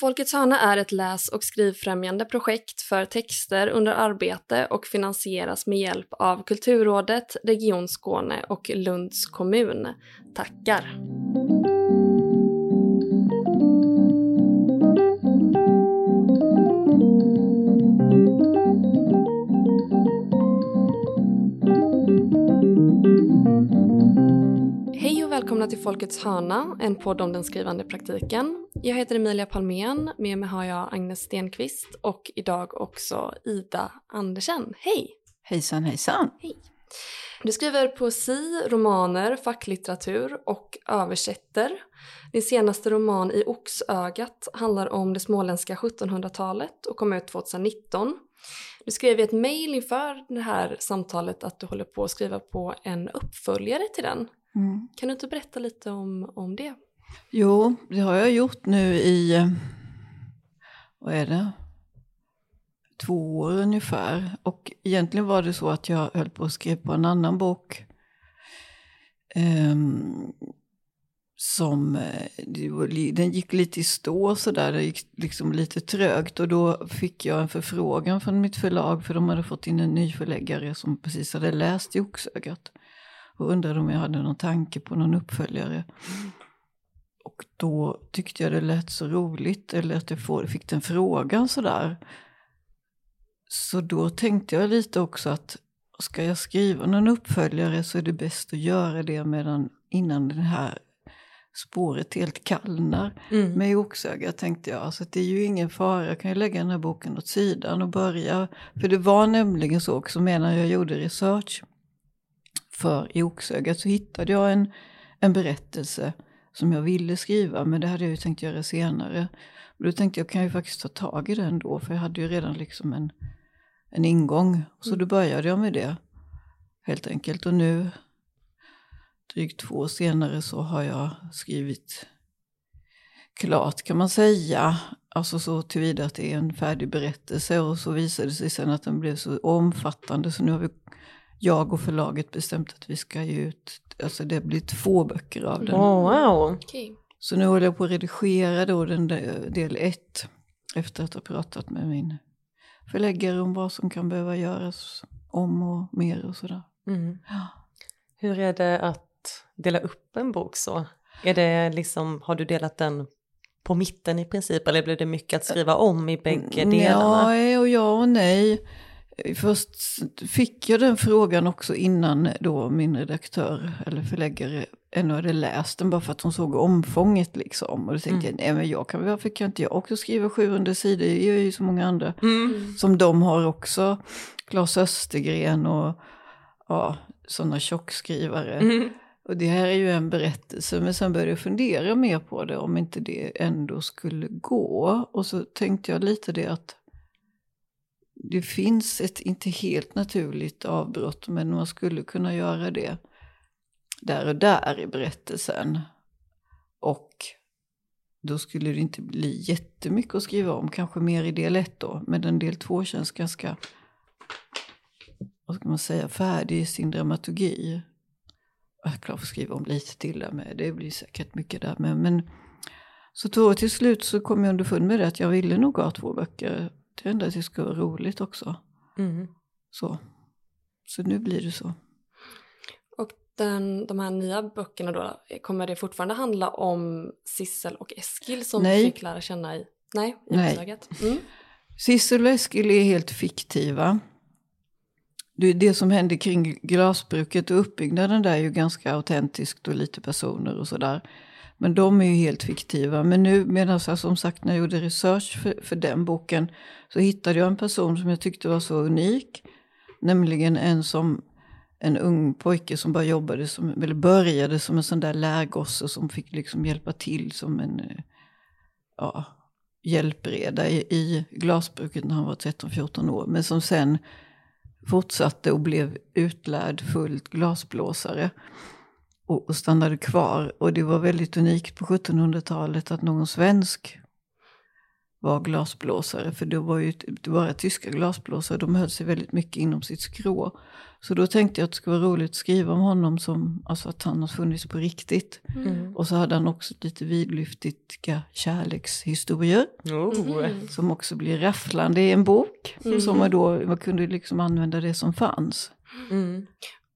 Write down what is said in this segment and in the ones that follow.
Folkets hörna är ett läs och skrivfrämjande projekt för texter under arbete och finansieras med hjälp av Kulturrådet, Region Skåne och Lunds kommun. Tackar! Välkomna till Folkets hörna, en podd om den skrivande praktiken. Jag heter Emilia Palmén, med mig har jag Agnes Stenqvist och idag också Ida Andersen. Hej! Hejsan hejsan! Hej! Du skriver poesi, romaner, facklitteratur och översätter. Din senaste roman I oxögat handlar om det småländska 1700-talet och kom ut 2019. Du skrev i ett mejl inför det här samtalet att du håller på att skriva på en uppföljare till den. Mm. Kan du inte berätta lite om, om det? Jo, det har jag gjort nu i, vad är det, två år ungefär. Och egentligen var det så att jag höll på att skriva på en annan bok. Um, som, eh, den gick lite i stå sådär, det gick liksom lite trögt. Och då fick jag en förfrågan från mitt förlag, för de hade fått in en ny förläggare som precis hade läst i Oxögat och undrade om jag hade någon tanke på någon uppföljare. Och då tyckte jag det lät så roligt, eller att jag fick den frågan sådär. Så då tänkte jag lite också att ska jag skriva någon uppföljare så är det bäst att göra det medan, innan det här spåret helt kallnar. Mm. Med oxöga tänkte jag, alltså det är ju ingen fara, jag kan ju lägga den här boken åt sidan och börja. För det var nämligen så också, medan jag gjorde research för i Oxögat så hittade jag en, en berättelse som jag ville skriva, men det hade jag ju tänkt göra senare. Och då tänkte jag, kan ju faktiskt ta tag i den då, för jag hade ju redan liksom en, en ingång. Så då började jag med det, helt enkelt. Och nu, drygt två år senare, så har jag skrivit klart kan man säga. Alltså så tillvida att det är en färdig berättelse och så visade det sig sen att den blev så omfattande så nu har vi jag och förlaget bestämt att vi ska ge ut, alltså det blir två böcker av den. Oh, wow. Okay. Så nu håller jag på att redigera då den del ett. Efter att ha pratat med min förläggare om vad som kan behöva göras om och mer och sådär. Mm. Ja. Hur är det att dela upp en bok så? Är det liksom, har du delat den på mitten i princip eller blir det mycket att skriva om i bägge delarna? Ja och ja och nej. Först fick jag den frågan också innan då min redaktör eller förläggare ännu hade läst den bara för att hon såg omfånget liksom. Och då tänkte mm. jag, nej men jag kan, varför kan inte jag också skriva 700 sidor? Det gör ju så många andra mm. som de har också. Claes Östergren och ja, sådana tjockskrivare. Mm. Och det här är ju en berättelse, men sen började jag fundera mer på det, om inte det ändå skulle gå. Och så tänkte jag lite det att det finns ett inte helt naturligt avbrott, men man skulle kunna göra det där och där i berättelsen. Och då skulle det inte bli jättemycket att skriva om, kanske mer i del 1 då, men den del 2 känns ganska, vad ska man säga, färdig i sin dramaturgi. Jag är klar för att skriva om lite till där med, det blir säkert mycket där med, men så då till slut så kom jag underfund med det att jag ville nog ha två böcker det enda att det ska vara roligt också. Mm. Så. så nu blir det så. Och den, de här nya böckerna då, kommer det fortfarande handla om Sissel och Eskil som Nej. fick lära känna i, nej, i Nej. Mm. Sissel och Eskil är helt fiktiva. Det, det som hände kring glasbruket och uppbyggnaden där är ju ganska autentiskt och lite personer och sådär. Men de är ju helt fiktiva. Men nu, medan jag som sagt när jag gjorde research för, för den boken så hittade jag en person som jag tyckte var så unik. Nämligen en som en ung pojke som bara jobbade som, eller började som en sån där lärgosse som fick liksom hjälpa till som en eh, ja, hjälpreda i, i glasbruket när han var 13-14 år. Men som sen fortsatte och blev utlärd fullt glasblåsare och, och stannade kvar. Och det var väldigt unikt på 1700-talet att någon svensk var glasblåsare. För det var ju bara tyska glasblåsare, de höll sig väldigt mycket inom sitt skrå. Så då tänkte jag att det skulle vara roligt att skriva om honom som, alltså att han har funnits på riktigt. Mm. Och så hade han också lite vidlyftiga kärlekshistorier. Oh. Mm. Som också blir rafflande i en bok. Mm. Som man då man kunde liksom använda det som fanns. Mm.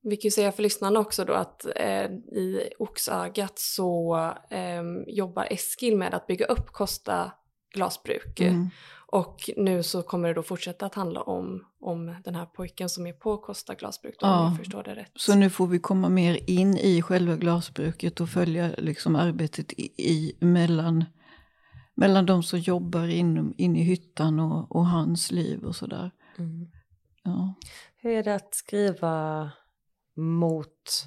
Vi kan ju säga för lyssnarna också då att eh, i Oxögat så eh, jobbar Eskil med att bygga upp Kosta glasbruk. Mm. Och nu så kommer det då fortsätta att handla om, om den här pojken som är på Kosta glasbruk då, Ja. om jag förstår det rätt. Så nu får vi komma mer in i själva glasbruket och följa liksom arbetet i, i mellan, mellan de som jobbar in, in i hyttan och, och hans liv och sådär. Mm. Ja. Hur är det att skriva mot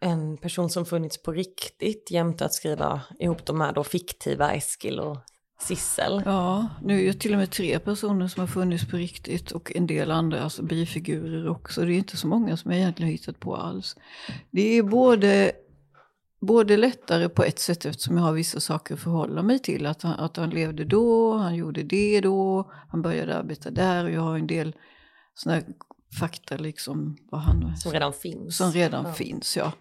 en person som funnits på riktigt jämte att skriva ihop de här då fiktiva Eskil och Sissel? ja, nu är det till och med tre personer som har funnits på riktigt och en del andra, alltså bifigurer också. Det är inte så många som jag egentligen har hittat på alls. Det är både, både lättare på ett sätt eftersom jag har vissa saker att förhålla mig till. Att han, att han levde då, han gjorde det då, han började arbeta där och jag har en del sådana fakta liksom. Vad han, Som redan finns. som redan Ja. finns, ja.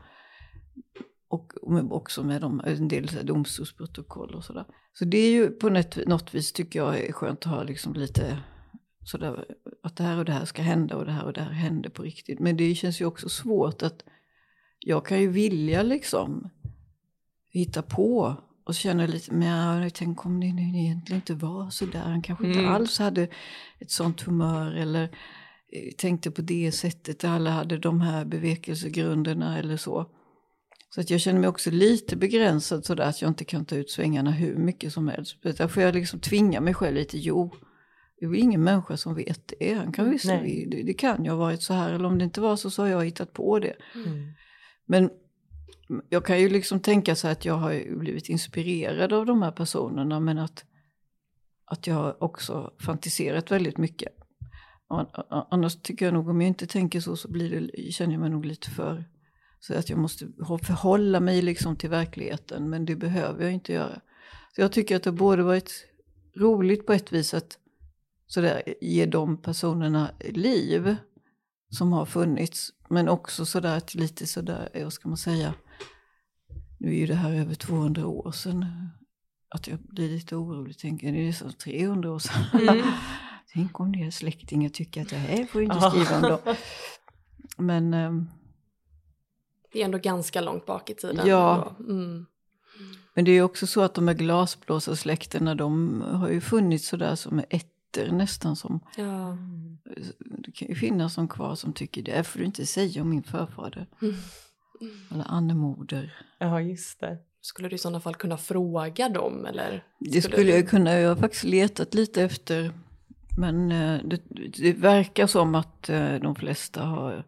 Och också med de, en del domstolsprotokoll och sådär. Så det är ju på något, något vis tycker jag är skönt att ha liksom lite sådär, att det här och det här ska hända och det här och det här händer på riktigt. Men det känns ju också svårt att jag kan ju vilja liksom hitta på och känna lite, men tänk om det nu egentligen inte var så där. Han kanske inte Mm. alls hade ett sånt humör eller tänkte på det sättet. Alla hade de här bevekelsegrunderna eller så. Så att jag känner mig också lite begränsad sådär att jag inte kan ta ut svängarna hur mycket som helst. Där får jag liksom tvinga mig själv lite, jo, det är väl ingen människa som vet det. Han kan visst, det, det kan ju ha varit så här, eller om det inte var så så har jag hittat på det. Mm. Men jag kan ju liksom tänka så att jag har blivit inspirerad av de här personerna men att, att jag har också fantiserat väldigt mycket. Annars tycker jag nog om jag inte tänker så så blir det, känner jag mig nog lite för så att jag måste förhålla mig liksom till verkligheten men det behöver jag inte göra. Så jag tycker att det både varit roligt på ett vis att sådär, ge de personerna liv som har funnits. Men också sådär att lite sådär, eh, vad ska man säga, nu är ju det här över 200 år sedan. Eh, att jag blir lite orolig, tänker är det nästan 300 år sedan? Mm. Tänk om deras släktingar tycker att det här får ju inte skriva om dem. Men ehm, Det är ändå ganska långt bak i tiden. Ja. Då. Mm. Men det är ju också så att de här glasblåsarsläkterna, de har ju funnits sådär som ätter nästan som, Ja. det kan ju finnas som kvar som tycker det här får du inte säga om min förfader. Mm. Eller annemoder. Ja, just det. Skulle du i sådana fall kunna fråga dem eller? Det skulle jag kunna, jag har faktiskt letat lite efter. Men eh, det, det verkar som att eh, de flesta har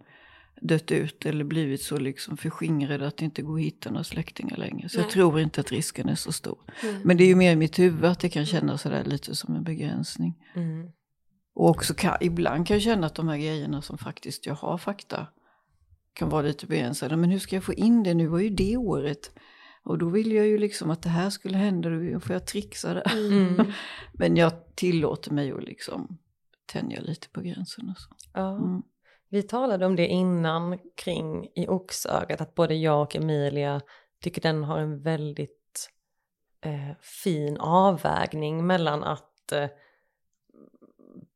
dött ut eller blivit så liksom förskingrade att det inte går att hitta några släktingar längre. Så jag Nej. tror inte att risken är så stor. Mm. Men det är ju mer i mitt huvud att det kan kännas sådär lite som en begränsning. Mm. Och också kan, ibland kan jag känna att de här grejerna som faktiskt jag har fakta kan vara lite begränsade. Men hur ska jag få in det? Nu var ju det året. Och då vill jag ju liksom att det här skulle hända, då får jag trixa där. Mm. Men jag tillåter mig att liksom tänja lite på gränsen. och så. Ja. Mm. Vi talade om det innan kring i Oxögat att både jag och Emilia tycker den har en väldigt eh, fin avvägning mellan att eh,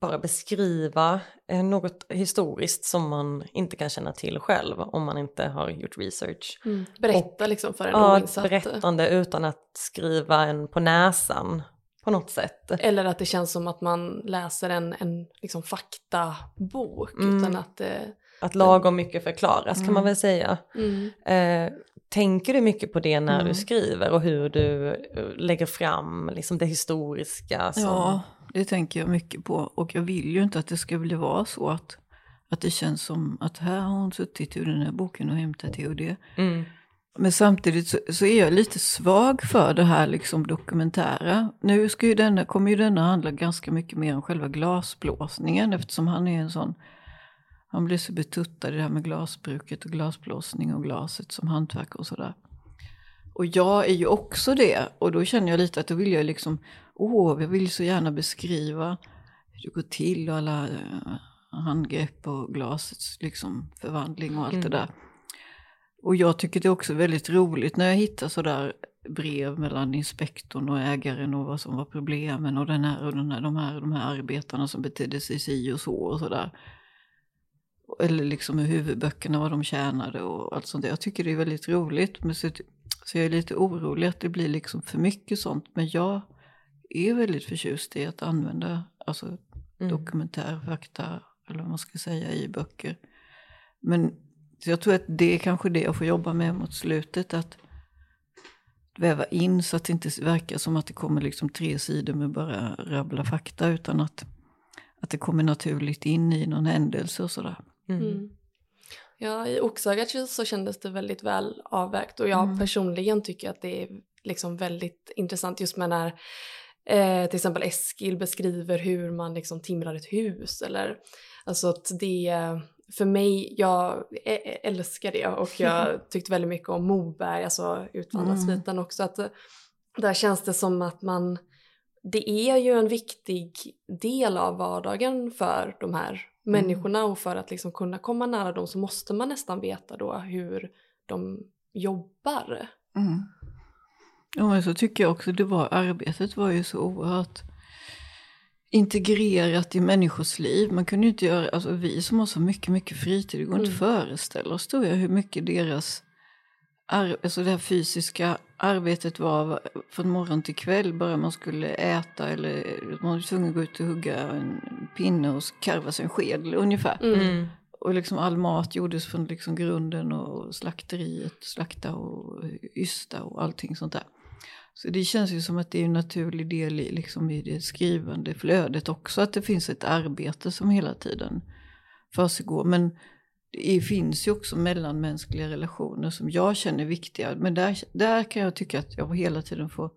bara beskriva eh, något historiskt som man inte kan känna till själv om man inte har gjort research. Mm. Berätta liksom för en Ja, oinsatt. berättande utan att skriva en på näsan på något sätt. Eller att det känns som att man läser en, en liksom faktabok Mm. utan att det... Att lagom mycket förklaras kan man Mm. väl säga. Mm. Eh, tänker du mycket på det när Mm. du skriver och hur du eh, lägger fram liksom det historiska? Som... Ja, det tänker jag mycket på. Och jag vill ju inte att det ska bli vara så att, att det känns som att här har hon suttit ur den här boken och hämtat det och det. Mm. Men samtidigt så, så är jag lite svag för det här liksom dokumentära. Nu ska ju denna, kommer ju denna handla ganska mycket mer om själva glasblåsningen eftersom han är en sån, han blir så betuttad i det här med glasbruket och glasblåsning och glaset som hantverk och sådär. Och jag är ju också det. Och då känner jag lite att då vill jag liksom, åh, jag vill så gärna beskriva hur det går till och alla eh, handgrepp och glasets liksom förvandling och allt mm. det där. Och jag tycker det är också väldigt roligt när jag hittar sådär brev mellan inspektorn och ägaren och vad som var problemen och den här och den här, de här de här arbetarna som betedde sig si och så och sådär. Eller liksom i huvudböckerna vad de tjänade och allt sånt där. Jag tycker det är väldigt roligt. Men så, så jag är lite orolig att det blir liksom för mycket sånt. Men jag är väldigt förtjust i att använda alltså, mm. dokumentär fakta eller vad man ska säga i böcker. Men jag tror att det är kanske det jag får jobba med mot slutet. Att väva in så att det inte verkar som att det kommer liksom tre sidor med bara rabbla fakta. Utan att, att det kommer naturligt in i någon händelse och sådär. Mm. Ja, i Oxögat så kändes det väldigt väl avvägt och jag mm. personligen tycker att det är liksom väldigt intressant just med när eh, till exempel Eskil beskriver hur man liksom timrar ett hus eller alltså att det för mig, jag älskar det och jag tyckte väldigt mycket om Moberg, alltså utvandrarsviten mm. också. Att där känns det som att man, det är ju en viktig del av vardagen för de här. Människorna och för att liksom kunna komma nära dem så måste man nästan veta då hur de jobbar. Mm. Ja men så tycker jag också det var, arbetet var ju så oerhört integrerat i människors liv. Man kunde ju inte göra, alltså vi som har så mycket, mycket fritid, det går inte mm. föreställa oss tror jag hur mycket deras, alltså det här fysiska arbetet var från morgon till kväll bara man skulle äta eller man var tvungen att gå ut och hugga en pinne och karva sig en sked ungefär. Mm. mm. Och liksom all mat gjordes från liksom grunden och slakteriet, slakta och ysta och allting sånt där. Så det känns ju som att det är en naturlig del i, liksom i det skrivande flödet också, att det finns ett arbete som hela tiden försiggår. Men det finns ju också mellanmänskliga relationer som jag känner viktiga. Men där, där kan jag tycka att jag hela tiden får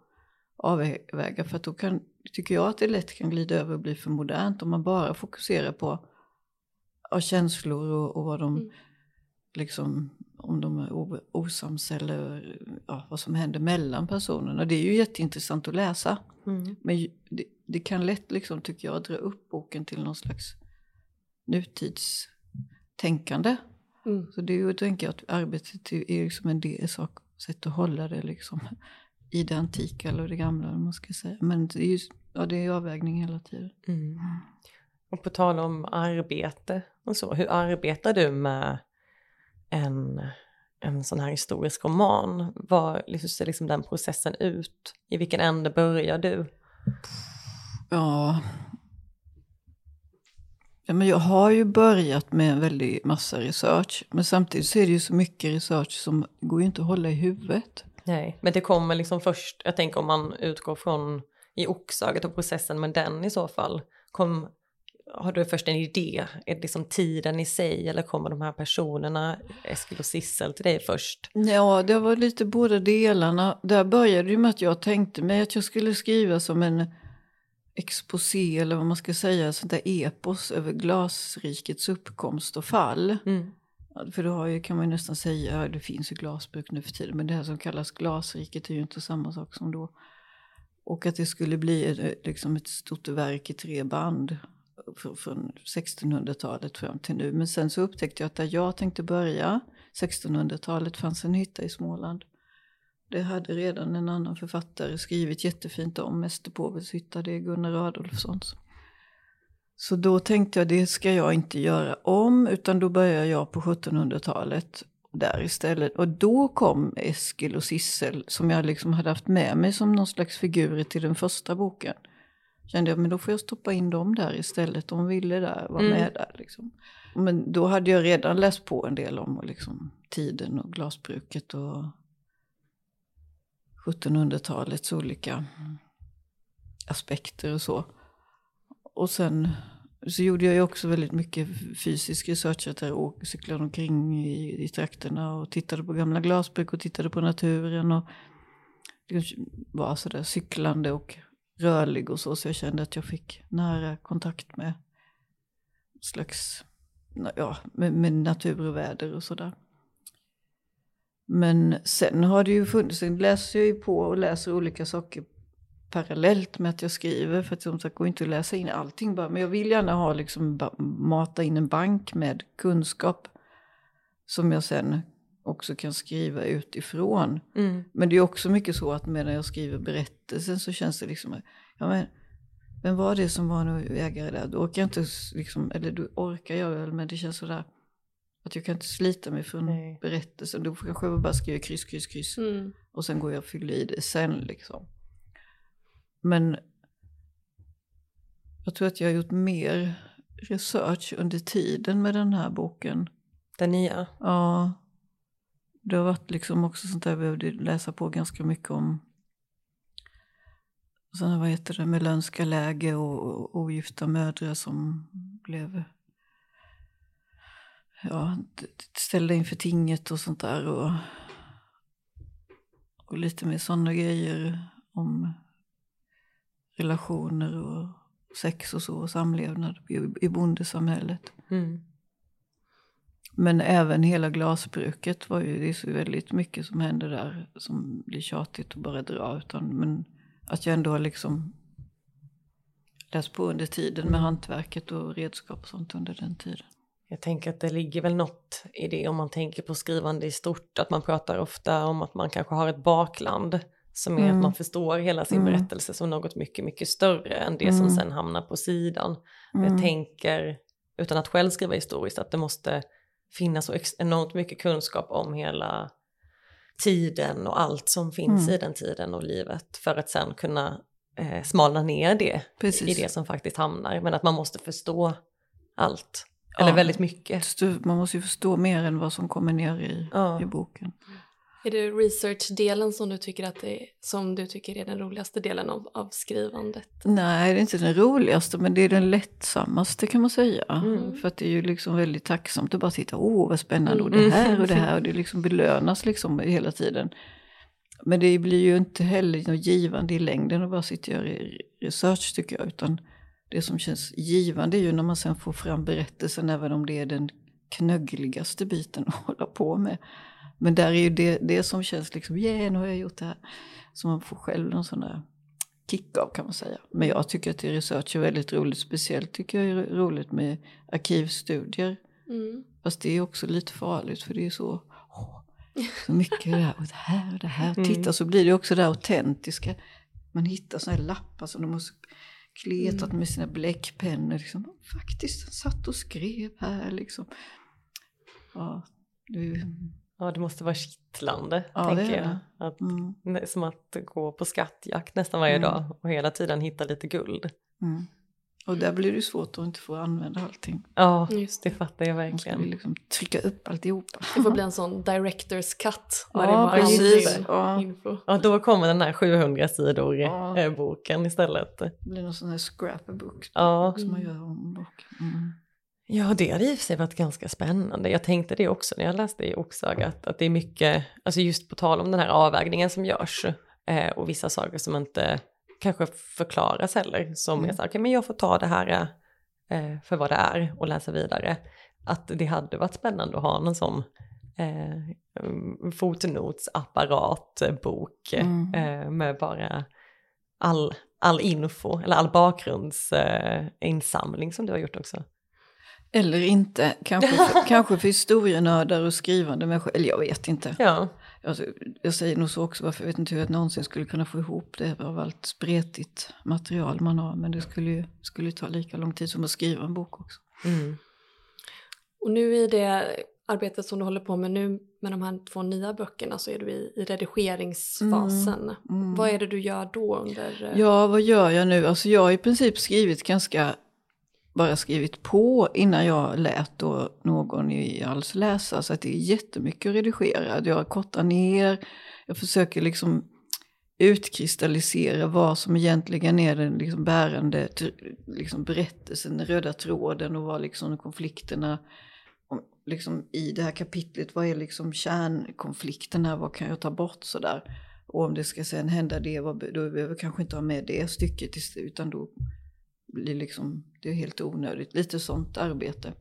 avväga, för att då kan, tycker jag att det lätt kan glida över och bli för modernt om man bara fokuserar på ja, känslor och, och vad de mm. liksom om de är osams eller ja, vad som händer mellan personerna. Det är ju jätteintressant att läsa. Mm. Men det, det, kan lätt, liksom, tycker jag, dra upp boken till någon slags nutidstänkande. Mm. Så det är ju, tänker jag, att arbetet är liksom en del, sak, sätt att hålla det liksom i det antika eller det gamla, man ska säga. Men det är ju ja, det är avvägning hela tiden. Mm. Och på tal om arbete och så, hur arbetar du med en, en sån här historisk roman? Vad, hur ser liksom den processen ut? I vilken ände börjar du? Ja, Ja, men jag har ju börjat med en väldig massa research. Men samtidigt så är det ju så mycket research som går ju inte att hålla i huvudet. Nej, men det kommer liksom först, jag tänker om man utgår från i oxögat och processen med den i så fall. Kom, har du först en idé? Är det liksom tiden i sig eller kommer de här personerna, Eskil och Sissel, till dig först? Ja, det var lite båda delarna. Där började det med att jag tänkte mig att jag skulle skriva som en exposé eller vad man ska säga, sånt där epos över glasrikets uppkomst och fall. Mm. För då ju, kan man ju nästan säga, det finns ju glasbruk nu för tiden, men det här som kallas glasriket är ju inte samma sak som då. Och att det skulle bli ett, liksom ett stort verk i tre band från 1600-talet fram till nu. Men sen så upptäckte jag att där jag tänkte börja, 1600-talet, fanns en hytta i Småland. Det hade redan en annan författare skrivit jättefint om, Mästerpåves hytta, det är Gunnar Adolfssons. Så då tänkte jag, det ska jag inte göra om, utan då börjar jag på 1700-talet där istället. Och då kom Eskil och Sissel, som jag liksom hade haft med mig som någon slags figurer till den första boken kände jag men då får jag stoppa in dem där istället. De ville där, vara mm. med där. Liksom. Men då hade jag redan läst på en del om liksom, tiden och glasbruket och 1700-talets olika aspekter och så. Och sen så gjorde jag ju också väldigt mycket fysisk research. Att jag cyklade omkring i, i trakterna och tittade på gamla glasbruk och tittade på naturen. Och var sådär cyklande och rörlig och så, så jag kände att jag fick nära kontakt med slags, ja, med, med natur och väder och sådär. Men sen har det ju funnits, sen läser jag ju på och läser olika saker parallellt med att jag skriver. För att som sagt går inte att läsa in allting bara. Men jag vill gärna ha liksom mata in en bank med kunskap. Som jag sen också kan skriva utifrån. Mm. Men det är också mycket så att medan jag skriver berättelsen så känns det liksom, ja men vem var det som var nu ägare där? Då orkar jag inte, liksom, eller då orkar jag väl, men det känns sådär att jag kan inte slita mig från Nej. berättelsen. Då kanske jag bara skriva kryss, kryss, kryss. Mm. Och sen går jag och fyller i det sen liksom. Men jag tror att jag har gjort mer research under tiden med den här boken. Den nya? Ja. Det har varit liksom också sånt där jag behövde läsa på ganska mycket om. sen vad heter det, melönska läge och ogifta mödrar som blev ja, ställda inför tinget och sånt där. Och, och lite mer sådana grejer om relationer och sex och så, och samlevnad i, bondesamhället. Mm. Men även hela glasbruket var ju, det är så väldigt mycket som händer där som blir tjatigt att bara dra. Utan, men att jag ändå har liksom läst på under tiden med hantverket och redskap och sånt under den tiden. Jag tänker att det ligger väl något i det om man tänker på skrivande i stort, att man pratar ofta om att man kanske har ett bakland som är mm. att man förstår hela sin mm. berättelse som något mycket, mycket större än det mm. som sen hamnar på sidan. Jag mm. tänker, utan att själv skriva historiskt, att det måste finnas så enormt mycket kunskap om hela tiden och allt som finns mm. i den tiden och livet för att sen kunna eh, smalna ner det Precis. i det som faktiskt hamnar. Men att man måste förstå allt, eller ja, väldigt mycket. Man måste ju förstå mer än vad som kommer ner i, ja. i boken. Är det research-delen som du tycker att det är, som du tycker är den roligaste delen av, av skrivandet? Nej, det är inte den roligaste men det är den lättsammaste kan man säga. Mm. För att det är ju liksom väldigt tacksamt att bara titta, åh vad spännande och det mm. här och det här och det liksom belönas liksom hela tiden. Men det blir ju inte heller något givande i längden att bara sitta och göra research tycker jag. Utan det som känns givande är ju när man sen får fram berättelsen även om det är den knöggligaste biten att hålla på med. Men där är ju det, det som känns liksom, yeah, nu har jag gjort det här. Så man får själv någon sån där kick av kan man säga. Men jag tycker att research är väldigt roligt. Speciellt tycker jag är roligt med arkivstudier. Mm. Fast det är också lite farligt för det är så, åh, så mycket det här och det här och det här. Mm. Titta så blir det också det autentiska. Man hittar såna här lappar som de måste kletat mm. med sina bläckpennor. Liksom. Faktiskt, satt och skrev här liksom. Ja, det, Ja, det måste vara kittlande, ja, tänker jag. Att, mm. Som att gå på skattjakt nästan varje mm. dag och hela tiden hitta lite guld. Och där blir det svårt att inte få använda allting. Ja, just det fattar jag verkligen. Man liksom trycka upp alltihopa. Det får bli en sån director's cut. Ja, precis. Ja. ja, då kommer den här 700 sidor ja. Eh, boken istället. Det blir någon sån här scrapbook ja. som man gör om boken. Mm. Ja, det hade i och för sig varit ganska spännande. Jag tänkte det också när jag läste i Oxögat, att det är mycket, alltså just på tal om den här avvägningen som görs eh, och vissa saker som inte kanske förklaras heller, som mm. är så okej okay, men jag får ta det här eh, för vad det är och läsa vidare. Att det hade varit spännande att ha någon sån eh, fotnotsapparat, bok mm. eh, med bara all, all info, eller all bakgrundsinsamling som du har gjort också. Eller inte, kanske för, kanske för historienördar och skrivande människor, eller jag vet inte. Ja. Alltså, jag säger nog så också, varför jag vet inte hur jag någonsin skulle kunna få ihop det av allt spretigt material man har. Men det skulle ju skulle ta lika lång tid som att skriva en bok också. Mm. Och nu i det arbetet som du håller på med nu med de här två nya böckerna så är du i, i redigeringsfasen. Mm, mm. Vad är det du gör då under? Ja, vad gör jag nu? Alltså jag har i princip skrivit ganska bara skrivit på innan jag lät då någon i alls läsa. Så att det är jättemycket att redigera. Jag kortar ner, jag försöker liksom utkristallisera vad som egentligen är den liksom bärande liksom berättelsen, den röda tråden och vad liksom konflikterna liksom i det här kapitlet, vad är liksom kärnkonflikterna, vad kan jag ta bort sådär. Och om det ska sen hända det, då behöver jag kanske inte ha med det stycket utan då blir liksom, det är helt onödigt. Lite sånt arbete.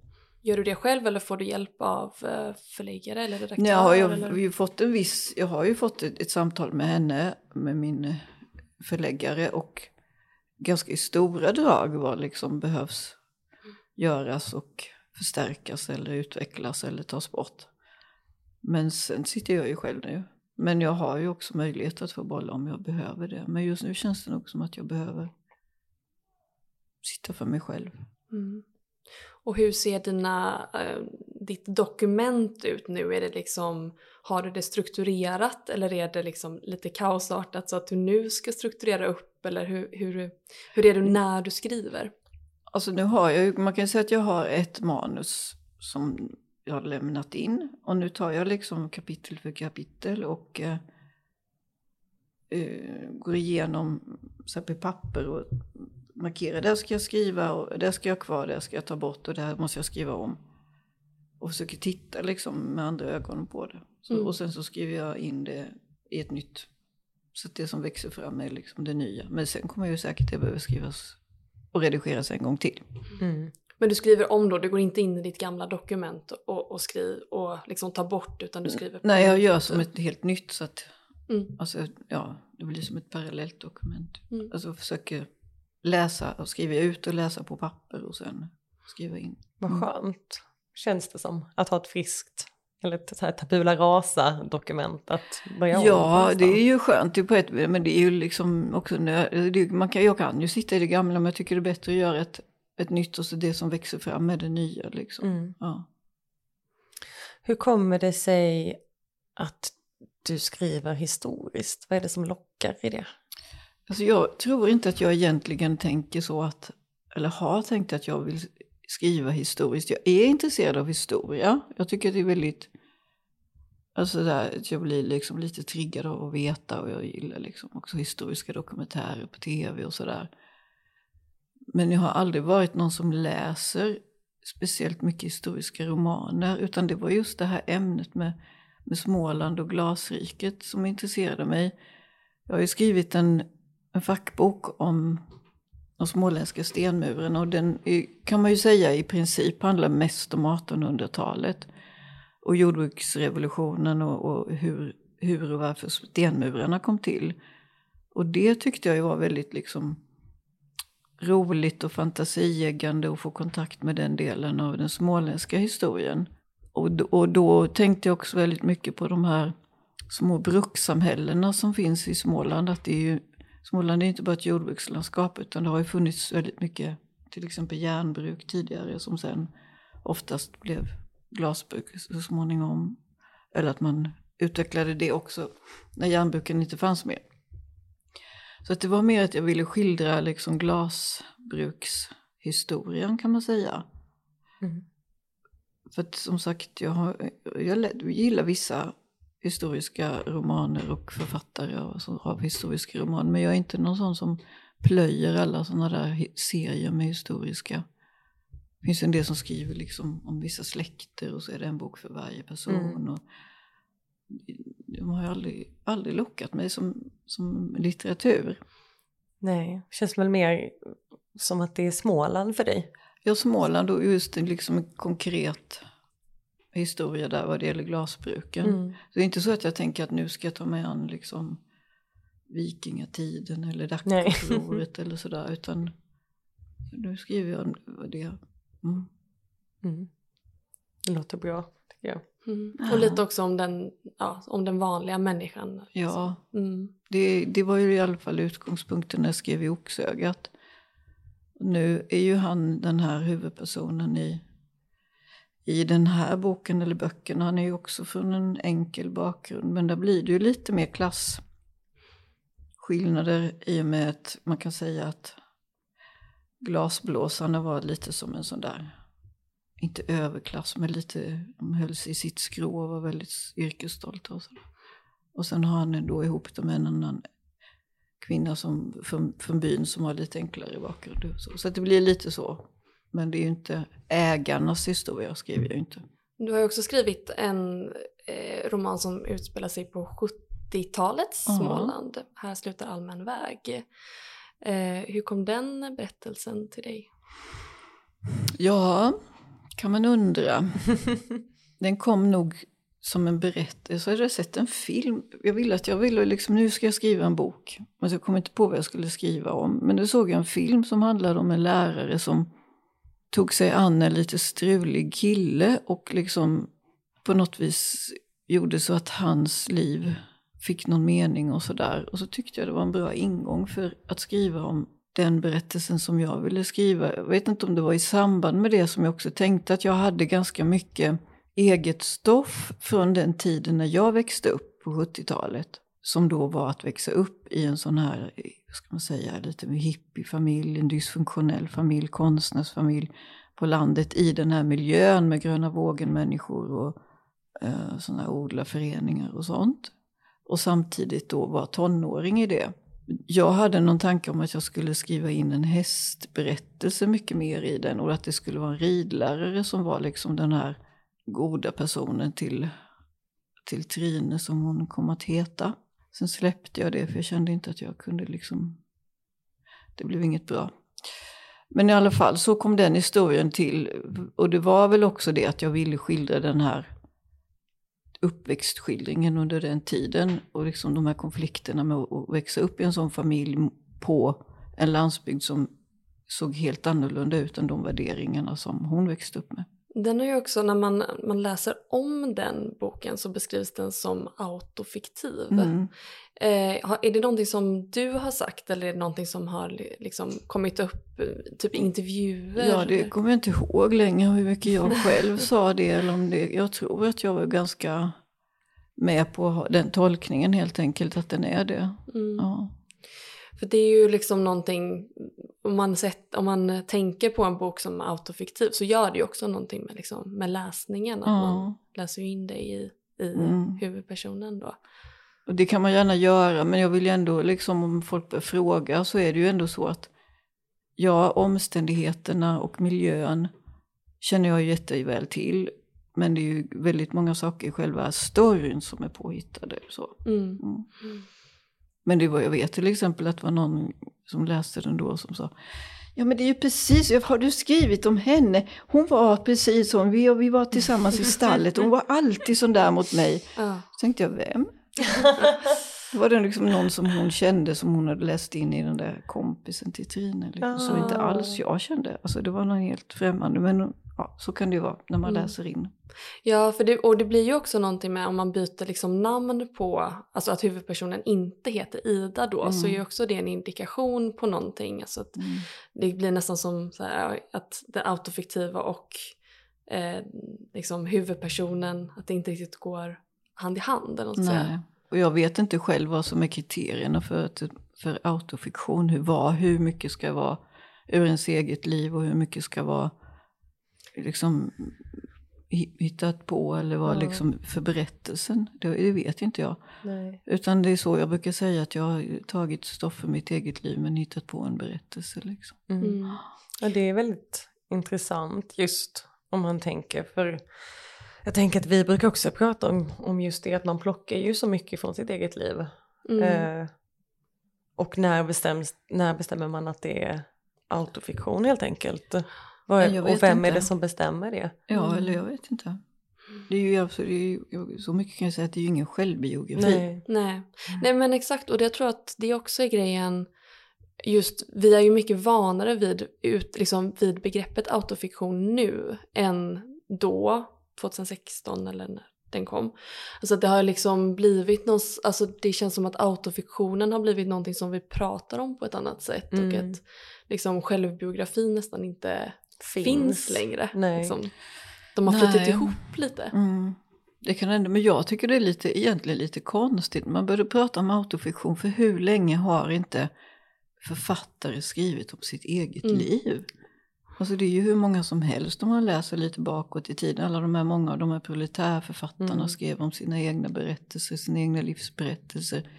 Gör du det själv eller får du hjälp av eh, förläggare eller redaktör? Jag har ju, eller? ju fått en viss, jag har ju fått ett, ett samtal med henne, med min eh, förläggare och ganska i stora drag vad liksom behövs göras och förstärkas eller utvecklas eller tas bort. Men sen sitter jag ju själv nu. Men jag har ju också möjlighet att få bolla om jag behöver det. Men just nu känns det nog som att jag behöver sitta för mig själv. Mm. Och hur ser dina, eh, ditt dokument ut nu? Är det liksom, har du det strukturerat eller är det liksom lite kaosartat så att du nu ska strukturera upp? Eller hur, hur, hur är du när du skriver? Alltså nu har jag man kan säga att jag har ett manus som jag har lämnat in. Och nu tar jag liksom kapitel för kapitel och eh, eh, går igenom så här, papper och markerar. Där ska jag skriva och där ska jag ha kvar, där ska jag ta bort och där måste jag skriva om. Och försöker titta liksom med andra ögon på det. Så, Mm. Och sen så skriver jag in det i ett nytt. Så att det som växer fram är liksom det nya. Men sen kommer ju säkert det behöver skrivas och redigeras en gång till. Mm. Men du skriver om då, du går inte in i ditt gamla dokument och, och skriver och liksom tar bort utan du skriver på Nej, jag gör som ett helt nytt så att Mm. alltså, ja, det blir som ett parallellt dokument. Mm. Alltså försöker läsa och skriva ut och läsa på papper och sen skriva in. Vad Mm. skönt känns det som att ha ett friskt eller ett så här tabula rasa dokument att börja Ja, det är ju skönt det är på ett men det är ju liksom också, det, man kan, jag kan ju sitta i det gamla men jag tycker det är bättre att göra ett, ett nytt och så det som växer fram med det nya liksom. Mm. Ja. Hur kommer det sig att du skriver historiskt? Vad är det som lockar i det? Alltså jag tror inte att jag egentligen tänker så att, eller har tänkt att jag vill skriva historiskt. Jag är intresserad av historia. Jag tycker att det är väldigt, alltså där, att jag blir liksom lite triggad av att veta och jag gillar liksom också historiska dokumentärer på tv och sådär. Men jag har aldrig varit någon som läser speciellt mycket historiska romaner utan det var just det här ämnet med, med Småland och glasriket som intresserade mig. Jag har ju skrivit en, en fackbok om de småländska stenmurarna och den kan man ju säga i princip handlar mest om 1800-talet och jordbruksrevolutionen och, och hur, hur och varför stenmurarna kom till. Och det tyckte jag ju var väldigt liksom roligt och fantasieggande att få kontakt med den delen av den småländska historien. Och, då- och då tänkte jag också väldigt mycket på de här små brukssamhällena som finns i Småland. Att det är ju, Småland är inte bara ett jordbrukslandskap utan det har ju funnits väldigt mycket till exempel järnbruk tidigare som sen oftast blev glasbruk så småningom. Eller att man utvecklade det också när järnbruken inte fanns mer. Så att det var mer att jag ville skildra liksom glasbrukshistorien kan man säga. Mm. För att som sagt, jag, har, jag gillar vissa historiska romaner och författare av, så- av historiska romaner. Men jag är inte någon sån som plöjer alla sådana där serier med historiska. Det finns en del som skriver liksom om vissa släkter och så är det en bok för varje person. Mm. Och de har ju aldrig, aldrig lockat mig som, som litteratur. Nej, känns väl mer som att det är Småland för dig. Ja, Småland och just liksom en konkret historia där vad det gäller glasbruken. Mm. Det är inte så att jag tänker att nu ska jag ta mig an liksom vikingatiden eller Nej. Dackeupproret eller sådär. Utan nu skriver jag det mm. Mm. Det låter bra, tycker jag. Mm. Ja. Och lite också om den, ja, om den vanliga människan. Ja, Mm. det, det var ju i alla fall utgångspunkten när jag skrev i Oxögat. Nu är ju han den här huvudpersonen i, i den här boken eller böckerna. Han är ju också från en enkel bakgrund. Men där blir det ju lite mer klasskillnader i och med att man kan säga att glasblåsarna var lite som en sån där, inte överklass, men lite, de höll sig i sitt skrå och var väldigt yrkesstolta och sådär. Och sen har han då ihop det med en annan kvinna som, från, från byn som har lite enklare bakgrund. Så, så att det blir lite så. Men det är ju inte ägarnas historia skriver jag ju inte. Du har ju också skrivit en eh, roman som utspelar sig på 70-talets Ja. Småland. Här slutar allmän väg. Eh, hur kom den berättelsen till dig? Ja, kan man undra. Den kom nog som en berättelse. Jag hade sett en film. Jag ville att jag ville liksom, nu ska jag skriva en bok. Men jag kom inte på vad jag skulle skriva om. Men då såg jag en film som handlade om en lärare som tog sig an en lite strulig kille och liksom på något vis gjorde så att hans liv fick någon mening och sådär. Och så tyckte jag det var en bra ingång för att skriva om den berättelsen som jag ville skriva. Jag vet inte om det var i samband med det som jag också tänkte att jag hade ganska mycket eget stoff från den tiden när jag växte upp på 70-talet. Som då var att växa upp i en sån här, vad ska man säga, lite hippiefamilj, en dysfunktionell familj, konstnärsfamilj på landet i den här miljön med gröna vågen-människor och eh, sådana odlarföreningar och sånt. Och samtidigt då vara tonåring i det. Jag hade någon tanke om att jag skulle skriva in en hästberättelse mycket mer i den och att det skulle vara en ridlärare som var liksom den här goda personen till, till Trine som hon kom att heta. Sen släppte jag det för jag kände inte att jag kunde liksom, det blev inget bra. Men i alla fall så kom den historien till och det var väl också det att jag ville skildra den här uppväxtskildringen under den tiden och liksom de här konflikterna med att växa upp i en sån familj på en landsbygd som såg helt annorlunda ut än de värderingarna som hon växte upp med. Den har ju också, när man, man läser om den boken så beskrivs den som autofiktiv. Mm. Eh, är det någonting som du har sagt eller är det någonting som har liksom kommit upp typ intervjuer? Ja, det kommer jag inte ihåg längre hur mycket jag själv sa det. Eller om det. Jag tror att jag var ganska med på den tolkningen helt enkelt, att den är det. Mm. Ja. För det är ju liksom någonting, om man, sett, om man tänker på en bok som autofiktiv så gör det ju också någonting med, liksom, med läsningen. Att Ja. man läser in det i, i Mm. huvudpersonen då. Och det kan man gärna göra, men jag vill ju ändå, liksom om folk börjar fråga så är det ju ändå så att ja, omständigheterna och miljön känner jag jätteväl till. Men det är ju väldigt många saker i själva storyn som är påhittade. Så. Mm. Mm. Mm. Men det var, jag vet till exempel att det var någon som läste den då som sa Ja men det är ju precis, har du skrivit om henne? Hon var precis som vi och vi var tillsammans i stallet. Hon var alltid sån där mot mig. Ja. Så tänkte jag, vem? Då var det liksom någon som hon kände som hon hade läst in i den där kompisen till Trine. Liksom, Som inte Ah. alls jag kände. Alltså det var någon helt främmande. Men ja, så kan det ju vara när man Mm. läser in. Ja, för det, och det blir ju också någonting med om man byter liksom namn på, alltså att huvudpersonen inte heter Ida då, så är ju också det en indikation på någonting. Alltså att Mm. det blir nästan som här, att det autofiktiva och eh, liksom huvudpersonen, att det inte riktigt går hand i hand. Eller något Nej. Och jag vet inte själv vad som är kriterierna för, att, för autofiktion. Hur, vad, hur mycket ska vara ur ens eget liv och hur mycket ska vara liksom hi- hittat på eller vara Ja. liksom för berättelsen. Det, det vet inte jag. Nej. Utan det är så jag brukar säga att jag har tagit stoff för mitt eget liv men hittat på en berättelse. Liksom. Mm. Mm. Ja, det är väldigt intressant just om man tänker för jag tänker att vi brukar också prata om, om just det att man plockar ju så mycket från sitt eget liv. Mm. Eh, och när, bestäms, när bestämmer man att det är autofiktion helt enkelt? Jag och vem är inte. det som bestämmer det? Ja, Mm. eller jag vet inte. Det är ju, alltså, det är ju, så mycket kan jag säga att det är ju ingen självbiografi. Nej. Nej. Nej men exakt och jag tror att det också är grejen just vi är ju mycket vanare vid, ut, liksom, vid begreppet autofiktion nu än då 2016 eller när den kom. Alltså det har liksom blivit någon, alltså det känns som att autofiktionen har blivit någonting som vi pratar om på ett annat sätt och Mm. att liksom självbiografin nästan inte finns, Finns. längre. Nej. Liksom. De har Nej. ihop lite. Mm. Det kan ändå, men jag tycker det är lite, egentligen lite konstigt. Man började prata om autofiktion för hur länge har inte författare skrivit om sitt eget Mm. liv? Alltså det är ju hur många som helst om man läser lite bakåt i tiden. Alla de här många av de här proletärförfattarna Mm. skrev om sina egna berättelser, sina egna livsberättelser.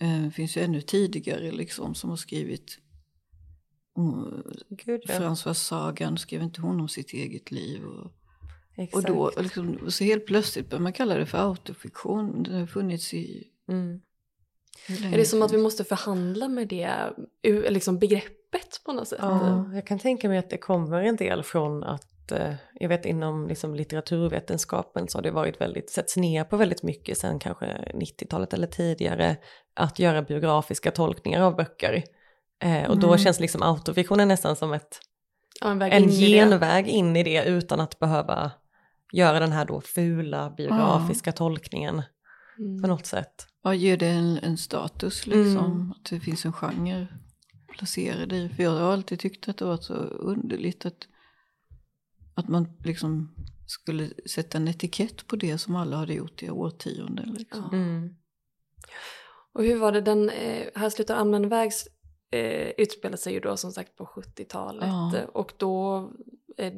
Eh, Det finns ju ännu tidigare liksom som har skrivit Gud ja. François Sagan skrev inte hon om sitt eget liv? Och, Exakt. och då liksom, så helt plötsligt börjar man kalla det för autofiktion. Det har funnits i... Mm. Är det som att vi måste förhandla med det liksom begreppet på något sätt? Ja, jag kan tänka mig att det kommer en del från att eh, jag vet inom liksom litteraturvetenskapen så har det varit väldigt, setts ner på väldigt mycket sen kanske 90-talet eller tidigare att göra biografiska tolkningar av böcker. Eh, och då Mm. känns liksom autofiktionen nästan som ett, Ja, en en in i det. genväg in i det utan att behöva göra den här då fula biografiska tolkningen på Mm. något sätt. Ja, ger det en, en status liksom. Mm. Att det finns en genre placerad i. För jag har alltid tyckt att det var så underligt att, att man liksom skulle sätta en etikett på det som alla hade gjort i årtionden. Liksom. Mm. Och hur var det, den eh, här slutar allmän vägs eh, utspelar sig ju då som sagt på 70-talet Ja. och då eh,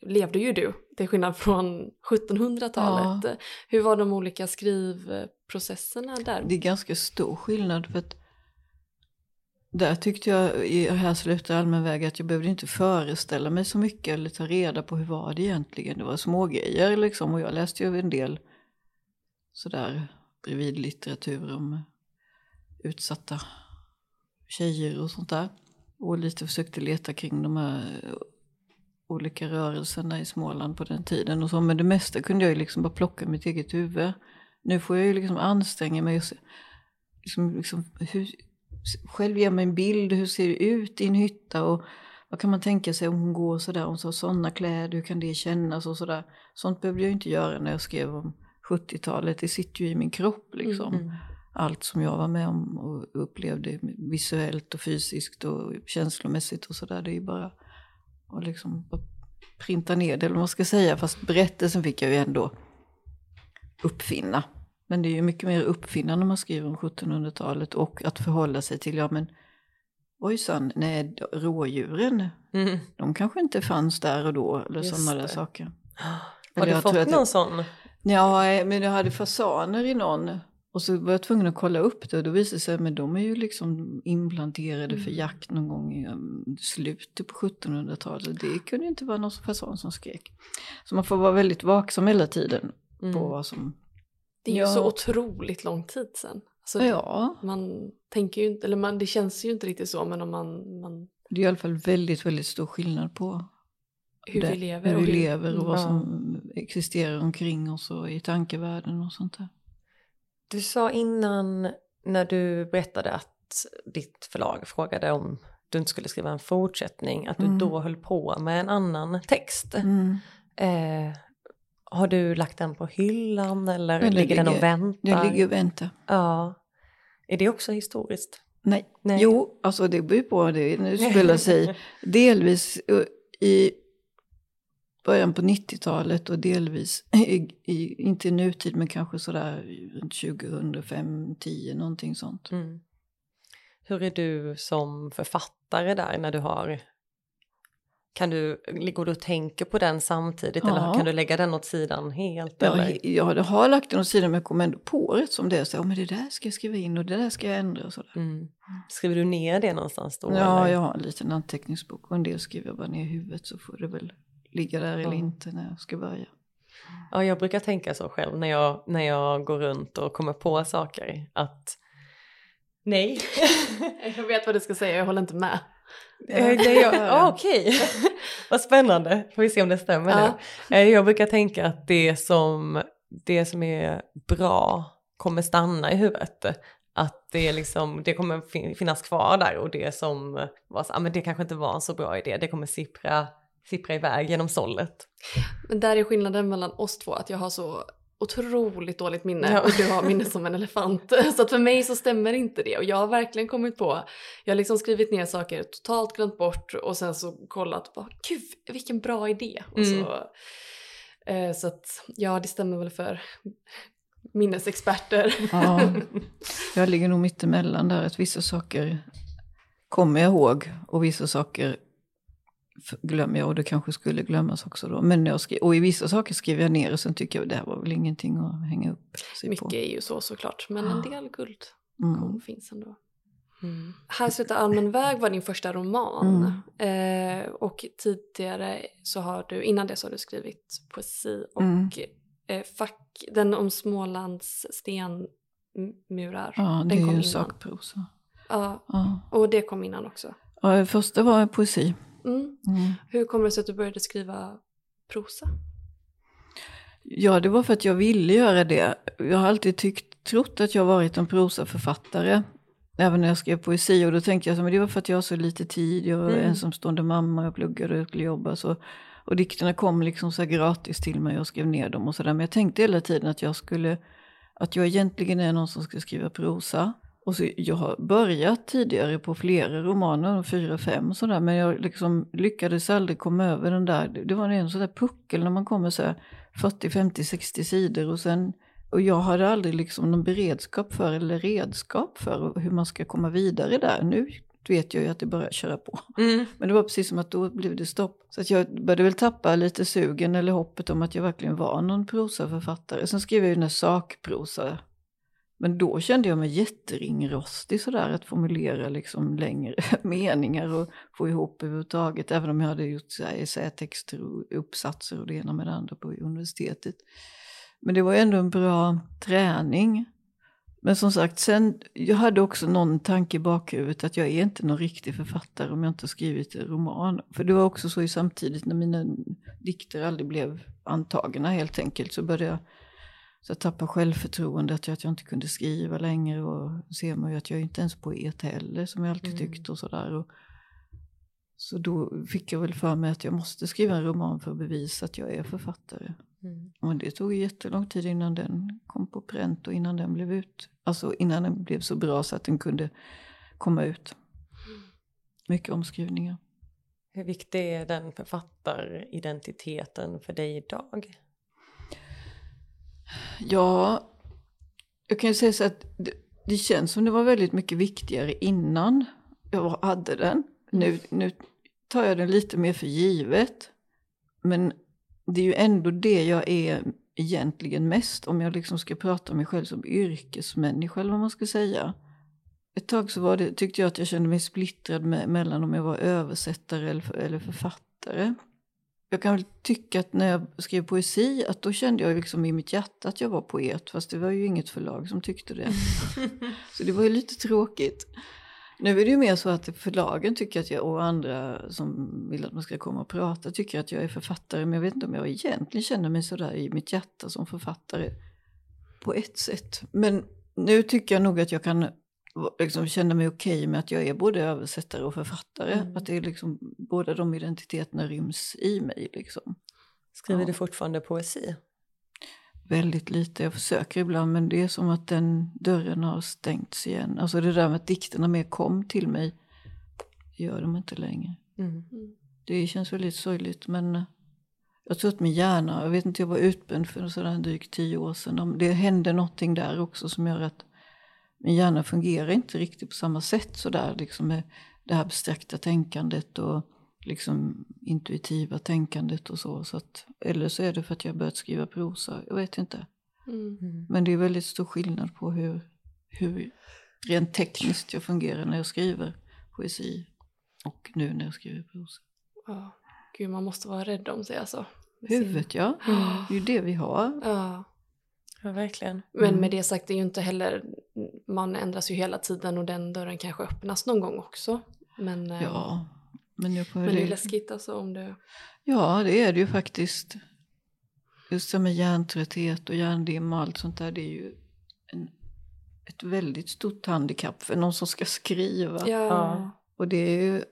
levde ju du, till skillnad från 1700-talet. Ja. Hur var de olika skrivprocesserna där? Det är ganska stor skillnad för att där tyckte jag i Här slutar allmän väg att jag behövde inte föreställa mig så mycket eller ta reda på hur var det egentligen. Det var smågrejer liksom och jag läste ju en del sådär bredvidlitteratur om utsatta tjejer och sånt där. Och lite försökte leta kring de här olika rörelserna i Småland på den tiden och så. Men det mesta kunde jag ju liksom bara plocka i mitt eget huvud. Nu får jag ju liksom anstränga mig och se, liksom, liksom, hur, själv ge mig en bild, hur ser det ut i en hytta och vad kan man tänka sig om hon går sådär, om så har sådana kläder, hur kan det kännas och sådär. Sånt behövde jag inte göra när jag skrev om 70-talet, det sitter ju i min kropp liksom. Mm. Allt som jag var med om och upplevde visuellt och fysiskt och känslomässigt och sådär, det är ju bara att liksom bara printa ner det, eller vad man ska säga, fast berättelsen fick jag ju ändå uppfinna. Men det är ju mycket mer uppfinna när man skriver om 1700-talet och att förhålla sig till, ja men ojsan, nej, rådjuren, Mm. de kanske inte fanns där och då, eller sådana där det. saker. Har du fått någon jag- sån? Ja, men jag hade fasaner i någon. Och så var jag tvungen att kolla upp det och då visade det sig att de är ju liksom implanterade för Mm. jakt någon gång i um, slutet på 1700-talet. Det kunde ju inte vara någon fasan som skrek. Så man får vara väldigt vaksam hela tiden på Mm. vad som... Det är ju Ja. så otroligt lång tid sedan. Alltså, Ja, Man tänker ju inte, eller man, det känns ju inte riktigt så men om man, man det är i alla fall väldigt, väldigt stor skillnad på hur det, vi lever. hur och vi lever och vad Ja. som existerar omkring oss och i tankevärlden och sånt där. Du sa innan när du berättade att ditt förlag frågade om du inte skulle skriva en fortsättning, att du Mm. då höll på med en annan text. Mm. Eh, har du lagt den på hyllan eller den ligger den och ligger- väntar? Jag ligger och väntar. Ja. Är det också historiskt? Nej. Nej. Jo, alltså det beror på. Det nu spelar sig delvis eh, i början på 90-talet och delvis i, i, inte i nutid men kanske sådär runt 2005, 10 någonting sånt. Mm. Hur är du som författare där när du har kan du, går du och tänker på den samtidigt Ja. eller kan du lägga den åt sidan helt? eller? Jag, har lagt den åt sidan men jag kommer ändå på rätt som det är. Så, ja, men det där ska jag skriva in och det där ska jag ändra och sådär. Mm. Skriver du ner det någonstans då? Ja, eller? jag har en liten anteckningsbok och en del skriver jag bara ner i huvudet så får det väl ligga där eller Ja. inte när jag ska börja. Ja, jag brukar tänka så själv när jag, när jag går runt och kommer på saker att nej. Jag vet vad du ska säga, jag håller inte med. Eh, jag, ah, Okej, vad spännande. Får vi se om det stämmer Ja. nu. Eh, Jag brukar tänka att det som, det som är bra kommer stanna i huvudet. Att det, är liksom, det kommer fin- finnas kvar där och det som var så, ah, men det kanske inte var en så bra idé, det kommer sippra, sippra iväg genom sållet. Men där är skillnaden mellan oss två att jag har så otroligt dåligt minne Ja. och du har minne som en elefant. Så att för mig så stämmer inte det och jag har verkligen kommit på, jag har liksom skrivit ner saker, totalt glömt bort och sen så kollat bara gud vilken bra idé. Och Mm. så, eh, så att ja det stämmer väl för minnesexperter. Ja, jag ligger nog mittemellan där. Att vissa saker kommer jag ihåg och vissa saker glömmer jag och det kanske skulle glömmas också då. Men jag skri- och i vissa saker skriver jag ner och sen tycker jag det här var väl ingenting att hänga upp sig Mycket på. är ju så såklart men en del guld Mm. finns ändå. Mm. Här slutar allmän väg var din första roman. Mm. Eh, och tidigare så har du, innan det så har du skrivit poesi och Mm. eh, fack, den om Smålands stenmurar. Ja, det den är ju sakprosa. Ja, Ja. och det kom innan också. Ja, första var poesi. Mm. Mm. Hur kommer det sig att du började skriva prosa? Ja, det var för att jag ville göra det. Jag har alltid tyckt, trott att jag varit en prosaförfattare. Även när jag skrev poesi och då tänkte jag att det var för att jag har så lite tid. Jag var Mm. ensamstående mamma, jag pluggade och skulle jobba. Så, och dikterna kom liksom så gratis till mig och jag skrev ner dem och sådär. Men jag tänkte hela tiden att jag skulle, att jag egentligen är någon som ska skriva prosa. Och så, jag har börjat tidigare på flera romaner, fyra, fem sådär. Men jag liksom lyckades aldrig komma över den där, det var en sån där puckel när man kommer så här 40, 50, 60 sidor och sen och jag hade aldrig liksom någon beredskap för eller redskap för hur man ska komma vidare där. Nu vet jag ju att det att köra på. Mm. Men det var precis som att då blev det stopp. Så att jag började väl tappa lite sugen eller hoppet om att jag verkligen var någon prosaförfattare. Sen skrev jag ju den här sakprosa. Men då kände jag mig jätteringrostig sådär att formulera liksom längre meningar och få ihop överhuvudtaget. Även om jag hade gjort essätexter och uppsatser och det ena med det andra på universitetet. Men det var ändå en bra träning. Men som sagt, sen, jag hade också någon tanke i bakhuvudet att jag är inte någon riktig författare om jag inte har skrivit en roman. För det var också så i samtidigt när mina dikter aldrig blev antagna helt enkelt så började jag så jag tappade självförtroendet, att jag inte kunde skriva längre och ser man ju att jag är inte ens poet heller som jag alltid Mm. tyckt och sådär. Och, så då fick jag väl för mig att jag måste skriva en roman för att bevisa att jag är författare. Mm. Och det tog jättelång tid innan den kom på pränt och innan den blev ut. Alltså innan den blev så bra så att den kunde komma ut. Mycket omskrivningar. Hur viktig är den författaridentiteten för dig idag? Ja, jag kan ju säga så att det, det känns som det var väldigt mycket viktigare innan jag hade den. Nu, nu tar jag den lite mer för givet. Men det är ju ändå det jag är egentligen mest om jag liksom ska prata om mig själv som yrkesmänniska eller vad man ska säga. Ett tag så var det, tyckte jag att jag kände mig splittrad med, mellan om jag var översättare eller, eller författare. Jag kan väl tycka att när jag skrev poesi att då kände jag liksom i mitt hjärta att jag var poet fast det var ju inget förlag som tyckte det. Så det var ju lite tråkigt. Nu är det ju mer så att förlagen tycker att jag och andra som vill att man ska komma och prata tycker att jag är författare men jag vet inte om jag egentligen känner mig sådär i mitt hjärta som författare på ett sätt. Men nu tycker jag nog att jag kan liksom känna mig okej med att jag är både översättare och författare. Mm. Att det är liksom, båda de identiteterna ryms i mig. Liksom. Skriver Ja. du fortfarande poesi? Väldigt lite, jag försöker ibland men det är som att den dörren har stängts igen. Alltså det där med att dikterna mer kom till mig gör de inte längre. Mm. Det känns väldigt sorgligt men jag tror att min hjärna, jag vet inte, jag var utbränd för sådär drygt tio år sedan. Det hände någonting där också som gör att min hjärna fungerar inte riktigt på samma sätt sådär liksom med det här abstrakta tänkandet och liksom intuitiva tänkandet och så. så att, eller så är det för att jag har börjat skriva prosa, jag vet inte. Mm. Mm. Men det är väldigt stor skillnad på hur, hur rent tekniskt jag fungerar när jag skriver poesi och nu när jag skriver prosa. Ja. Gud, man måste vara rädd om sig alltså. Huvudet ja, Ja. det är ju det vi har. Ja. Ja, verkligen. Men Mm. med det sagt, det är ju inte heller, man ändras ju hela tiden och den dörren kanske öppnas någon gång också. Men, eh, Ja, men jag får men det är läskigt alltså om det... Ja, det är det ju faktiskt. Just det med hjärntrötthet och hjärndimma och allt sånt där, det är ju en, ett väldigt stort handikapp för någon som ska skriva. Ja. Och det är ju,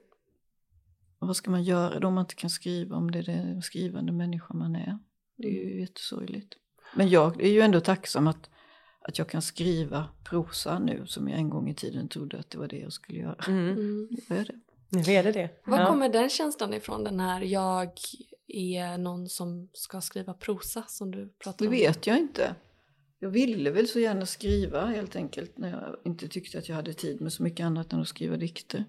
vad ska man göra då om man inte kan skriva om det är den skrivande människa man är? Det är ju jättesorgligt. Men jag är ju ändå tacksam att, att jag kan skriva prosa nu som jag en gång i tiden trodde att det var det jag skulle göra. Mm. Mm. Nu är det. Nu är det det. Var Ja. kommer den känslan ifrån, den här jag är någon som ska skriva prosa som du pratar Det om? vet jag inte. Jag ville väl så gärna skriva helt enkelt när jag inte tyckte att jag hade tid med så mycket annat än att skriva dikter.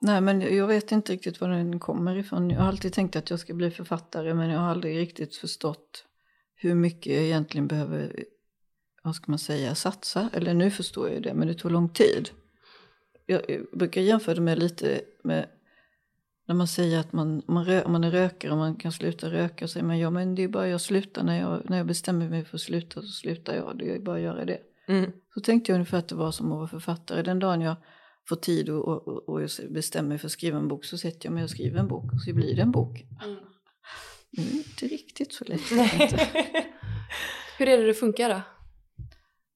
Nej men jag vet inte riktigt var den kommer ifrån. Jag har alltid tänkt att jag ska bli författare men jag har aldrig riktigt förstått hur mycket jag egentligen behöver, vad ska man säga, satsa. Eller nu förstår jag ju det men det tog lång tid. Jag, jag brukar jämföra det med lite med när man säger att man, man, rö, man är rökare och man kan sluta röka säger man ja men det är bara jag slutar när jag, när jag bestämmer mig för att sluta så slutar jag. Det är bara att göra det. Mm. Så tänkte jag ungefär att det var som att vara författare. Den dagen jag får tid och, och, och, och jag bestämmer mig för att skriva en bok så sätter jag mig och skriver en bok och så blir det en bok. Mm. Det är inte riktigt så lätt. Hur är det det funkar då?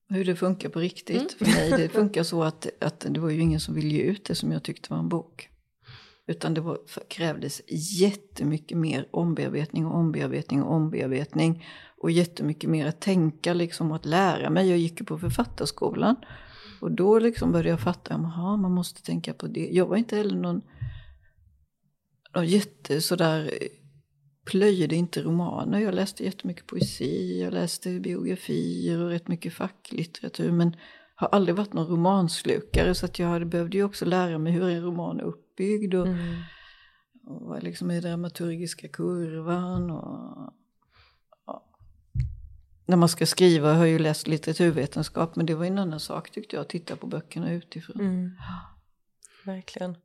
Hur det funkar på riktigt mm. för mig. Det funkar så att, att det var ju ingen som ville ge ut det som jag tyckte var en bok. Utan det var, krävdes jättemycket mer ombearbetning och ombearbetning och ombearbetning. Och jättemycket mer att tänka liksom att lära mig. Jag gick ju på författarskolan. Och då liksom började jag fatta, att man måste tänka på det. Jag var inte heller någon, någon jätte sådär, plöjde inte romaner. Jag läste jättemycket poesi, jag läste biografier och rätt mycket facklitteratur. Men har aldrig varit någon romanslukare så att jag behövde ju också lära mig hur en roman är uppbyggd. Och, mm. och vad liksom är dramaturgiska kurvan. Och, när man ska skriva, jag har ju läst litteraturvetenskap, men det var en annan sak tyckte jag, att titta på böckerna utifrån. Mm. Verkligen.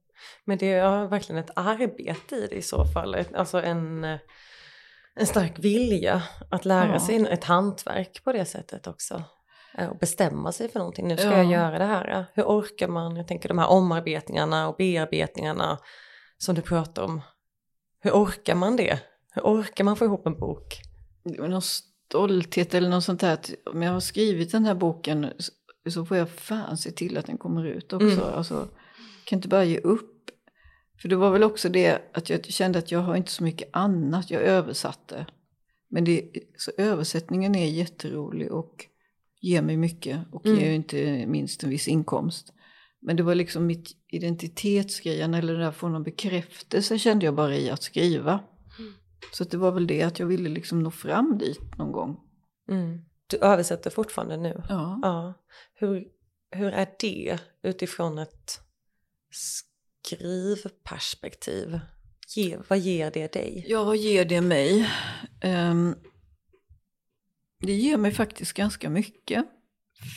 Men det är verkligen ett arbete i det i så fall, alltså en, en stark vilja att lära ja. sig ett hantverk på det sättet också. Eh, och bestämma sig för någonting, nu ska ja. jag göra det här. Hur orkar man, jag tänker de här omarbetningarna och bearbetningarna som du pratar om. Hur orkar man det? Hur orkar man få ihop en bok? någon stolthet eller något sånt där. Om jag har skrivit den här boken så får jag fan se till att den kommer ut också. Mm. Alltså, kan inte bara ge upp. För det var väl också det att jag kände att jag har inte så mycket annat. Jag översatte. Men det, så översättningen är jätterolig och ger mig mycket. Och mm. ger inte minst en viss inkomst. Men det var liksom mitt identitetsgrejen eller det där få någon bekräftelse kände jag bara i att skriva. Så det var väl det att jag ville liksom nå fram dit någon gång. Mm. Du översätter fortfarande nu? Ja. ja. Hur, hur är det utifrån ett skrivperspektiv? Ge, vad ger det dig? Ja, vad ger det mig? Um, det ger mig faktiskt ganska mycket.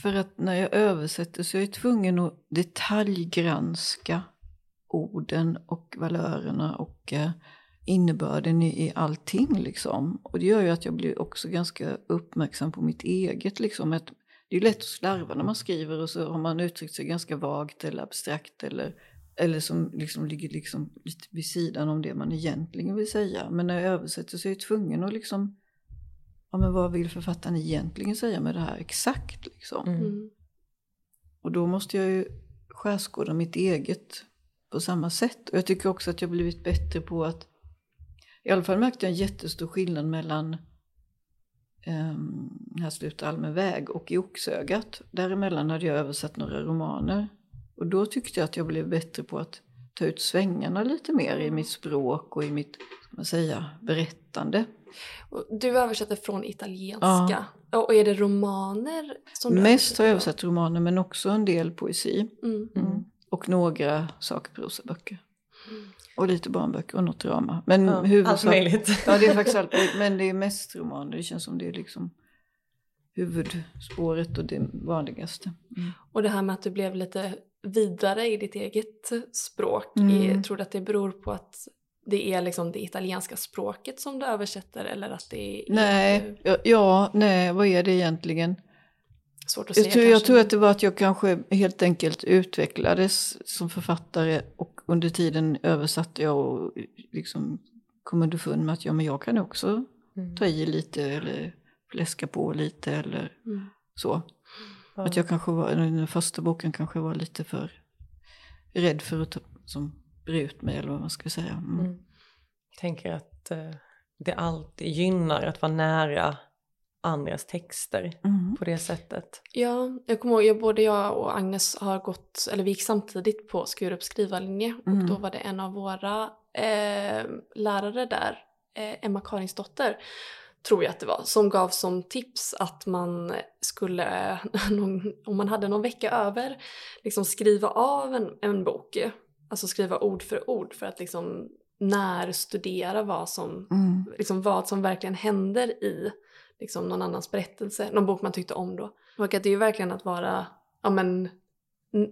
För att när jag översätter så är jag tvungen att detaljgranska orden och valörerna och eh, innebörden i, i allting liksom. Och det gör ju att jag blir också ganska uppmärksam på mitt eget liksom. Att det är lätt att slarva när man skriver och så har man uttryckt sig ganska vagt eller abstrakt eller, eller som liksom ligger liksom lite vid sidan om det man egentligen vill säga. Men när jag översätter så är jag tvungen att liksom, ja men vad vill författaren egentligen säga med det här exakt liksom. Mm. mm. Och då måste jag ju skärskåda mitt eget på samma sätt. Och jag tycker också att jag blivit bättre på att i alla fall märkte jag en jättestor skillnad mellan um, Här slutar allmän väg och i Oxögat. Däremellan hade jag översatt några romaner. Och då tyckte jag att jag blev bättre på att ta ut svängarna lite mer i mitt språk och i mitt ska man säga, berättande. Du översätter från italienska. Ja. Och är det romaner? Som Mest har jag översatt romaner men också en del poesi. Mm. Mm. Och några sakprosaböcker. Mm. Och lite barnböcker och något drama. Men ja, huvudsak, allt möjligt. Ja, det är faktiskt allt möjligt. Men det är mest romaner. Det känns som det är liksom huvudspåret och det vanligaste. Mm. Och det här med att du blev lite vidare i ditt eget språk. Mm. tror du att det beror på att det är liksom det italienska språket som du översätter eller att det är... Nej, ja, ja nej, vad är det egentligen? Svårt att jag säga tror, jag tror att det var att jag kanske helt enkelt utvecklades som författare och under tiden översatte jag och liksom kom underfund med att ja, men jag kan också mm. ta i lite eller fläska på lite eller mm. så. Ja. Att jag kanske var, den första boken kanske var lite för rädd för att som bre ut mig eller vad man ska säga. Mm. Mm. Jag tänker att eh, det alltid gynnar att vara nära andras texter mm. på det sättet. Ja, jag kommer ihåg, jag, både jag och Agnes har gått, eller vi gick samtidigt på Skurup skrivarlinje mm. och då var det en av våra eh, lärare där, eh, Emma Karinsdotter, tror jag att det var, som gav som tips att man skulle, om man hade någon vecka över, liksom skriva av en, en bok. Alltså skriva ord för ord för att liksom närstudera vad som, mm. liksom vad som verkligen händer i liksom någon annans berättelse, någon bok man tyckte om då. Och att det är ju verkligen att vara ja, men,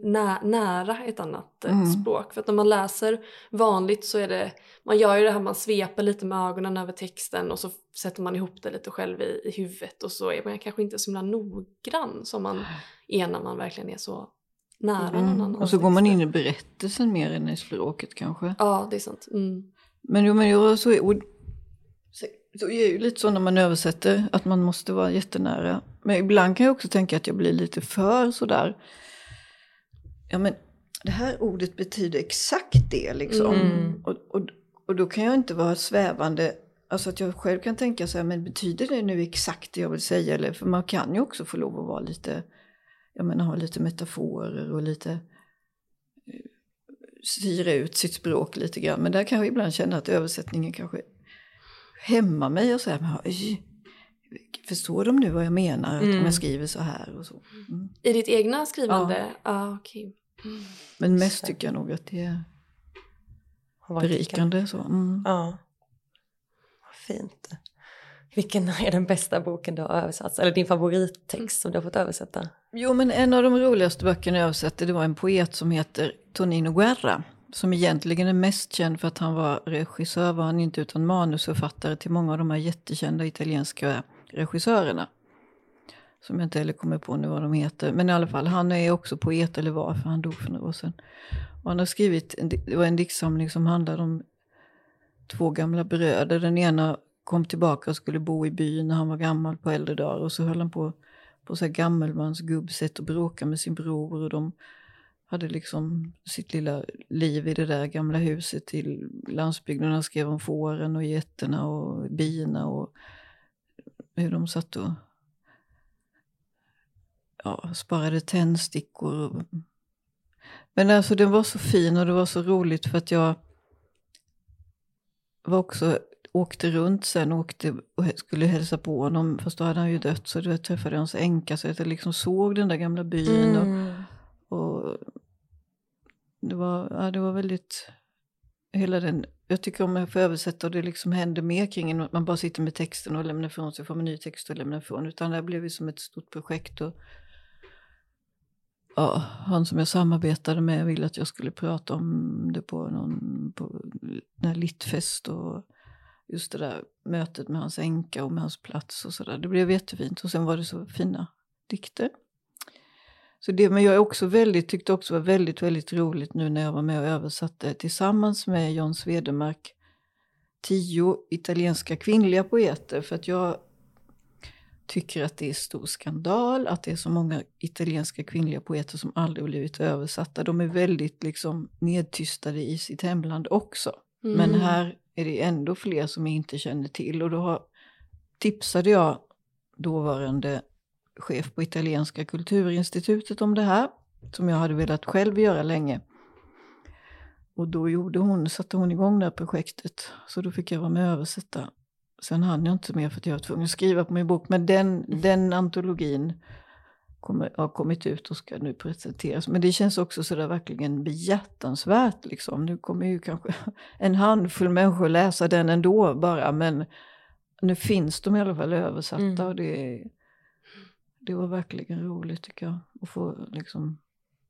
nä nära ett annat eh, mm. språk. För att när man läser vanligt så är det, man gör ju det här, man sveper lite med ögonen över texten och så sätter man ihop det lite själv i, i huvudet och så är man kanske inte så himla noggrann som man är när man verkligen är så nära mm. någon annan. Och så går man in i berättelsen mer än i språket kanske. Ja, det är sant. Mm. Men jo, men jag så, och, det är ju lite så när man översätter, att man måste vara jättenära. Men ibland kan jag också tänka att jag blir lite för sådär. Ja men det här ordet betyder exakt det liksom. Mm. Och, och, och då kan jag inte vara svävande. Alltså att jag själv kan tänka så här, men betyder det nu exakt det jag vill säga? Eller, för man kan ju också få lov att vara lite, jag menar ha lite metaforer och lite eh, styra ut sitt språk lite grann. Men där kan jag ibland känna att översättningen kanske hämmar mig och säger, men, oj, förstår de nu vad jag menar? Att om Mm. jag skriver så här och så. Mm. I ditt egna skrivande? Ja, okej. Mm. Men mest tycker jag nog att det är berikande. Så. Mm. Ja. Vad fint. Vilken är den bästa boken du har översatt? Eller din favorittext som du har fått översätta? Jo, men en av de roligaste böckerna jag översatte det var en poet som heter Tonino Guerra. Som egentligen är mest känd för att han var regissör, var han inte utan manusförfattare till många av de här jättekända italienska regissörerna. Som jag inte heller kommer på nu vad de heter. Men i alla fall, han är också poet, eller var, för han dog för några år sedan. Och han har skrivit, en det var en diktsamling som handlade om två gamla bröder. Den ena kom tillbaka och skulle bo i byn när han var gammal på äldre dagar. Och så höll han på på så här gammelmansgubbsätt och bråka med sin bror. Och de hade liksom sitt lilla liv i det där gamla huset till landsbygden. Han skrev om fåren och getterna och bina och hur de satt och ja, sparade tändstickor. Och... Men alltså den var så fin och det var så roligt för att jag var också åkte runt sen och åkte och skulle hälsa på honom. Fast då hade han ju dött så då träffade jag hans änka så jag liksom såg den där gamla byn. Mm. Och, och det, var, ja, det var väldigt, hela den, jag tycker om att få översätta och det liksom händer mer kring en, att man bara sitter med texten och lämnar ifrån sig, får man ny text och lämnar ifrån. Utan det här blev ju som ett stort projekt. Och, ja, han som jag samarbetade med ville att jag skulle prata om det på någon på den littfest och just det där mötet med hans änka och med hans plats och sådär. Det blev jättefint och sen var det så fina dikter. Så det, men jag också väldigt, tyckte också var väldigt, väldigt roligt nu när jag var med och översatte tillsammans med John Svedemark tio italienska kvinnliga poeter för att jag tycker att det är stor skandal att det är så många italienska kvinnliga poeter som aldrig blivit översatta. De är väldigt liksom nedtystade i sitt hemland också. Mm. Men här är det ändå fler som jag inte känner till och då har, tipsade jag dåvarande chef på Italienska kulturinstitutet om det här, som jag hade velat själv göra länge. Och då gjorde hon, satte hon igång det här projektet, så då fick jag vara med och översätta. Sen hann jag inte mer för att jag var tvungen att skriva på min bok, men den, den antologin kommer, har kommit ut och ska nu presenteras. Men det känns också sådär verkligen behjärtansvärt. Liksom. Nu kommer ju kanske en handfull människor läsa den ändå bara, men nu finns de i alla fall översatta Mm. och det, det var verkligen roligt tycker jag. Att få liksom,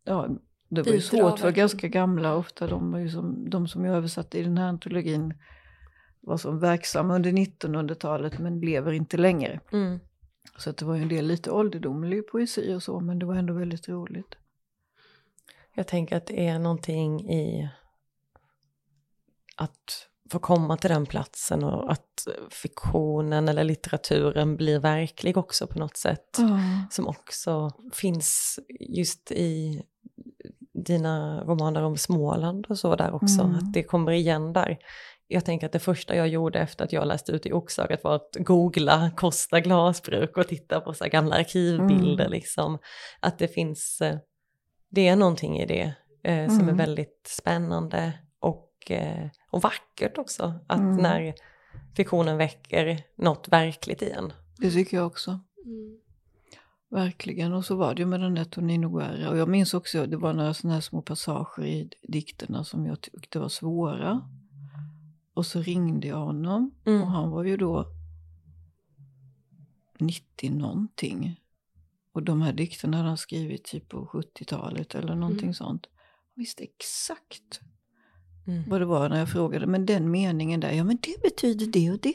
ja, det var ju svårt för ganska gamla ofta, de, var ju som, de som jag översatte i den här antologin var som verksamma under 1900-talet men lever inte längre. Mm. Så att det var ju en del lite ålderdomlig poesi och så, men det var ändå väldigt roligt. Jag tänker att det är någonting i att få komma till den platsen och att fiktionen eller litteraturen blir verklig också på något sätt. Som också finns just i dina romaner om Småland och så där också. Mm. Att det kommer igen där. Jag tänker att det första jag gjorde efter att jag läste ut i Oxögat var att googla Kosta glasbruk och titta på så här gamla arkivbilder Mm. liksom. Att det finns, eh, det är någonting i det eh, som är Mm. väldigt spännande och, eh, och vackert också. Att Mm. när fiktionen väcker något verkligt i en. Det tycker jag också. Mm. Verkligen. Och så var det ju med den där Tonino Guerra. Och jag minns också, det var några sådana här små passager i dikterna som jag tyckte var svåra. Och så ringde jag honom. Mm. Och han var ju då 90 någonting. Och de här dikterna hade han skrivit typ på 70-talet eller någonting Mm. sånt. Jag visste exakt Mm. vad det var när jag frågade. Men den meningen där, ja men det betyder det och det.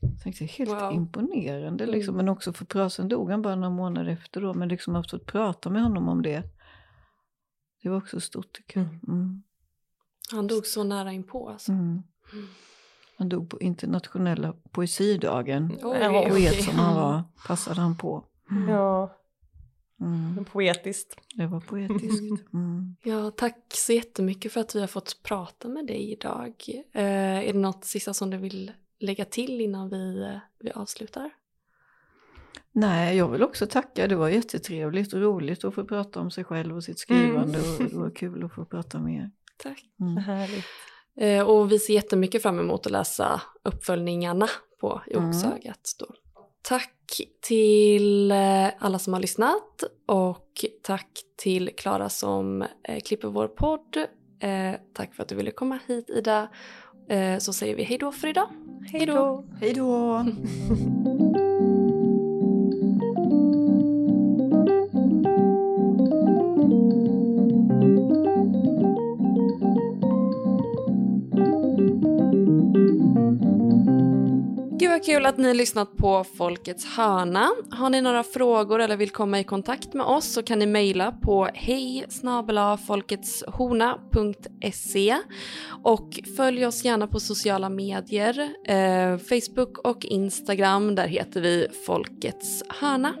Jag tänkte, helt Wow. imponerande liksom. Mm. Men också för pra- sen dog han bara några månader efter då. Men liksom att få prata med honom om det. Det var också stort tycker jag. Mm. Mm. Han dog så nära inpå alltså. Mm. Mm. Han dog på internationella poesidagen. Oj, Ja, Poet okej. som han var passade han på. Ja, Mm. poetiskt. Det var poetiskt. Mm. Ja, tack så jättemycket för att vi har fått prata med dig idag. Eh, är det något sista som du vill lägga till innan vi, vi avslutar? Nej, jag vill också tacka. Det var jättetrevligt och roligt att få prata om sig själv och sitt skrivande. Och det var kul att få prata med er. Tack. Mm. Härligt. Eh, och vi ser jättemycket fram emot att läsa uppföljningarna på I Mm. Oxögat. Då. Tack till eh, alla som har lyssnat och tack till Klara som eh, klipper vår podd. Eh, tack för att du ville komma hit Ida. Eh, så säger vi hej då för idag. Hej då! Hej då! vad kul att ni har lyssnat på Folkets hörna. Har ni några frågor eller vill komma i kontakt med oss så kan ni mejla på hej folketshorna.se och följ oss gärna på sociala medier, eh, Facebook och Instagram. Där heter vi Folkets hörna.